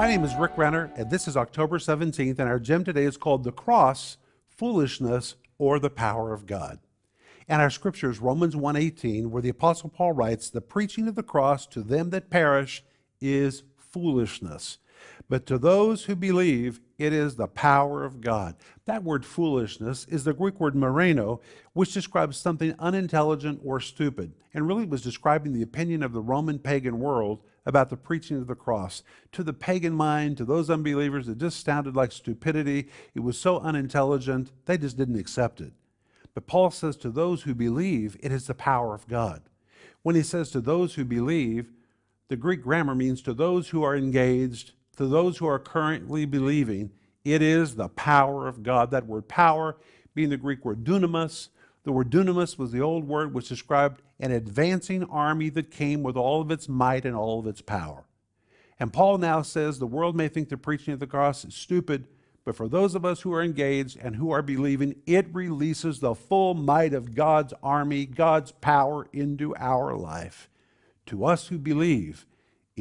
My name is Rick Renner, and this is October 17th, and our gem today is called The Cross, Foolishness, or the Power of God. And our scripture is Romans 1:18, where the Apostle Paul writes, The preaching of the cross to them that perish is foolishness. But to those who believe, it is the power of God. That word foolishness is the Greek word moraino, which describes something unintelligent or stupid, and really was describing the opinion of the Roman pagan world about the preaching of the cross. To the pagan mind, to those unbelievers, it just sounded like stupidity. It was so unintelligent, they just didn't accept it. But Paul says to those who believe, it is the power of God. When he says to those who believe, the Greek grammar means to those who are engaged, to those who are currently believing, it is the power of God. That word power being the Greek word dunamis. The word dunamis was the old word which described an advancing army that came with all of its might and all of its power. And Paul now says the world may think the preaching of the cross is stupid, but for those of us who are engaged and who are believing, it releases the full might of God's army, God's power into our life. To us who believe,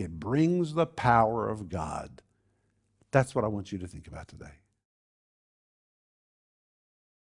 it brings the power of God. That's what I want you to think about today.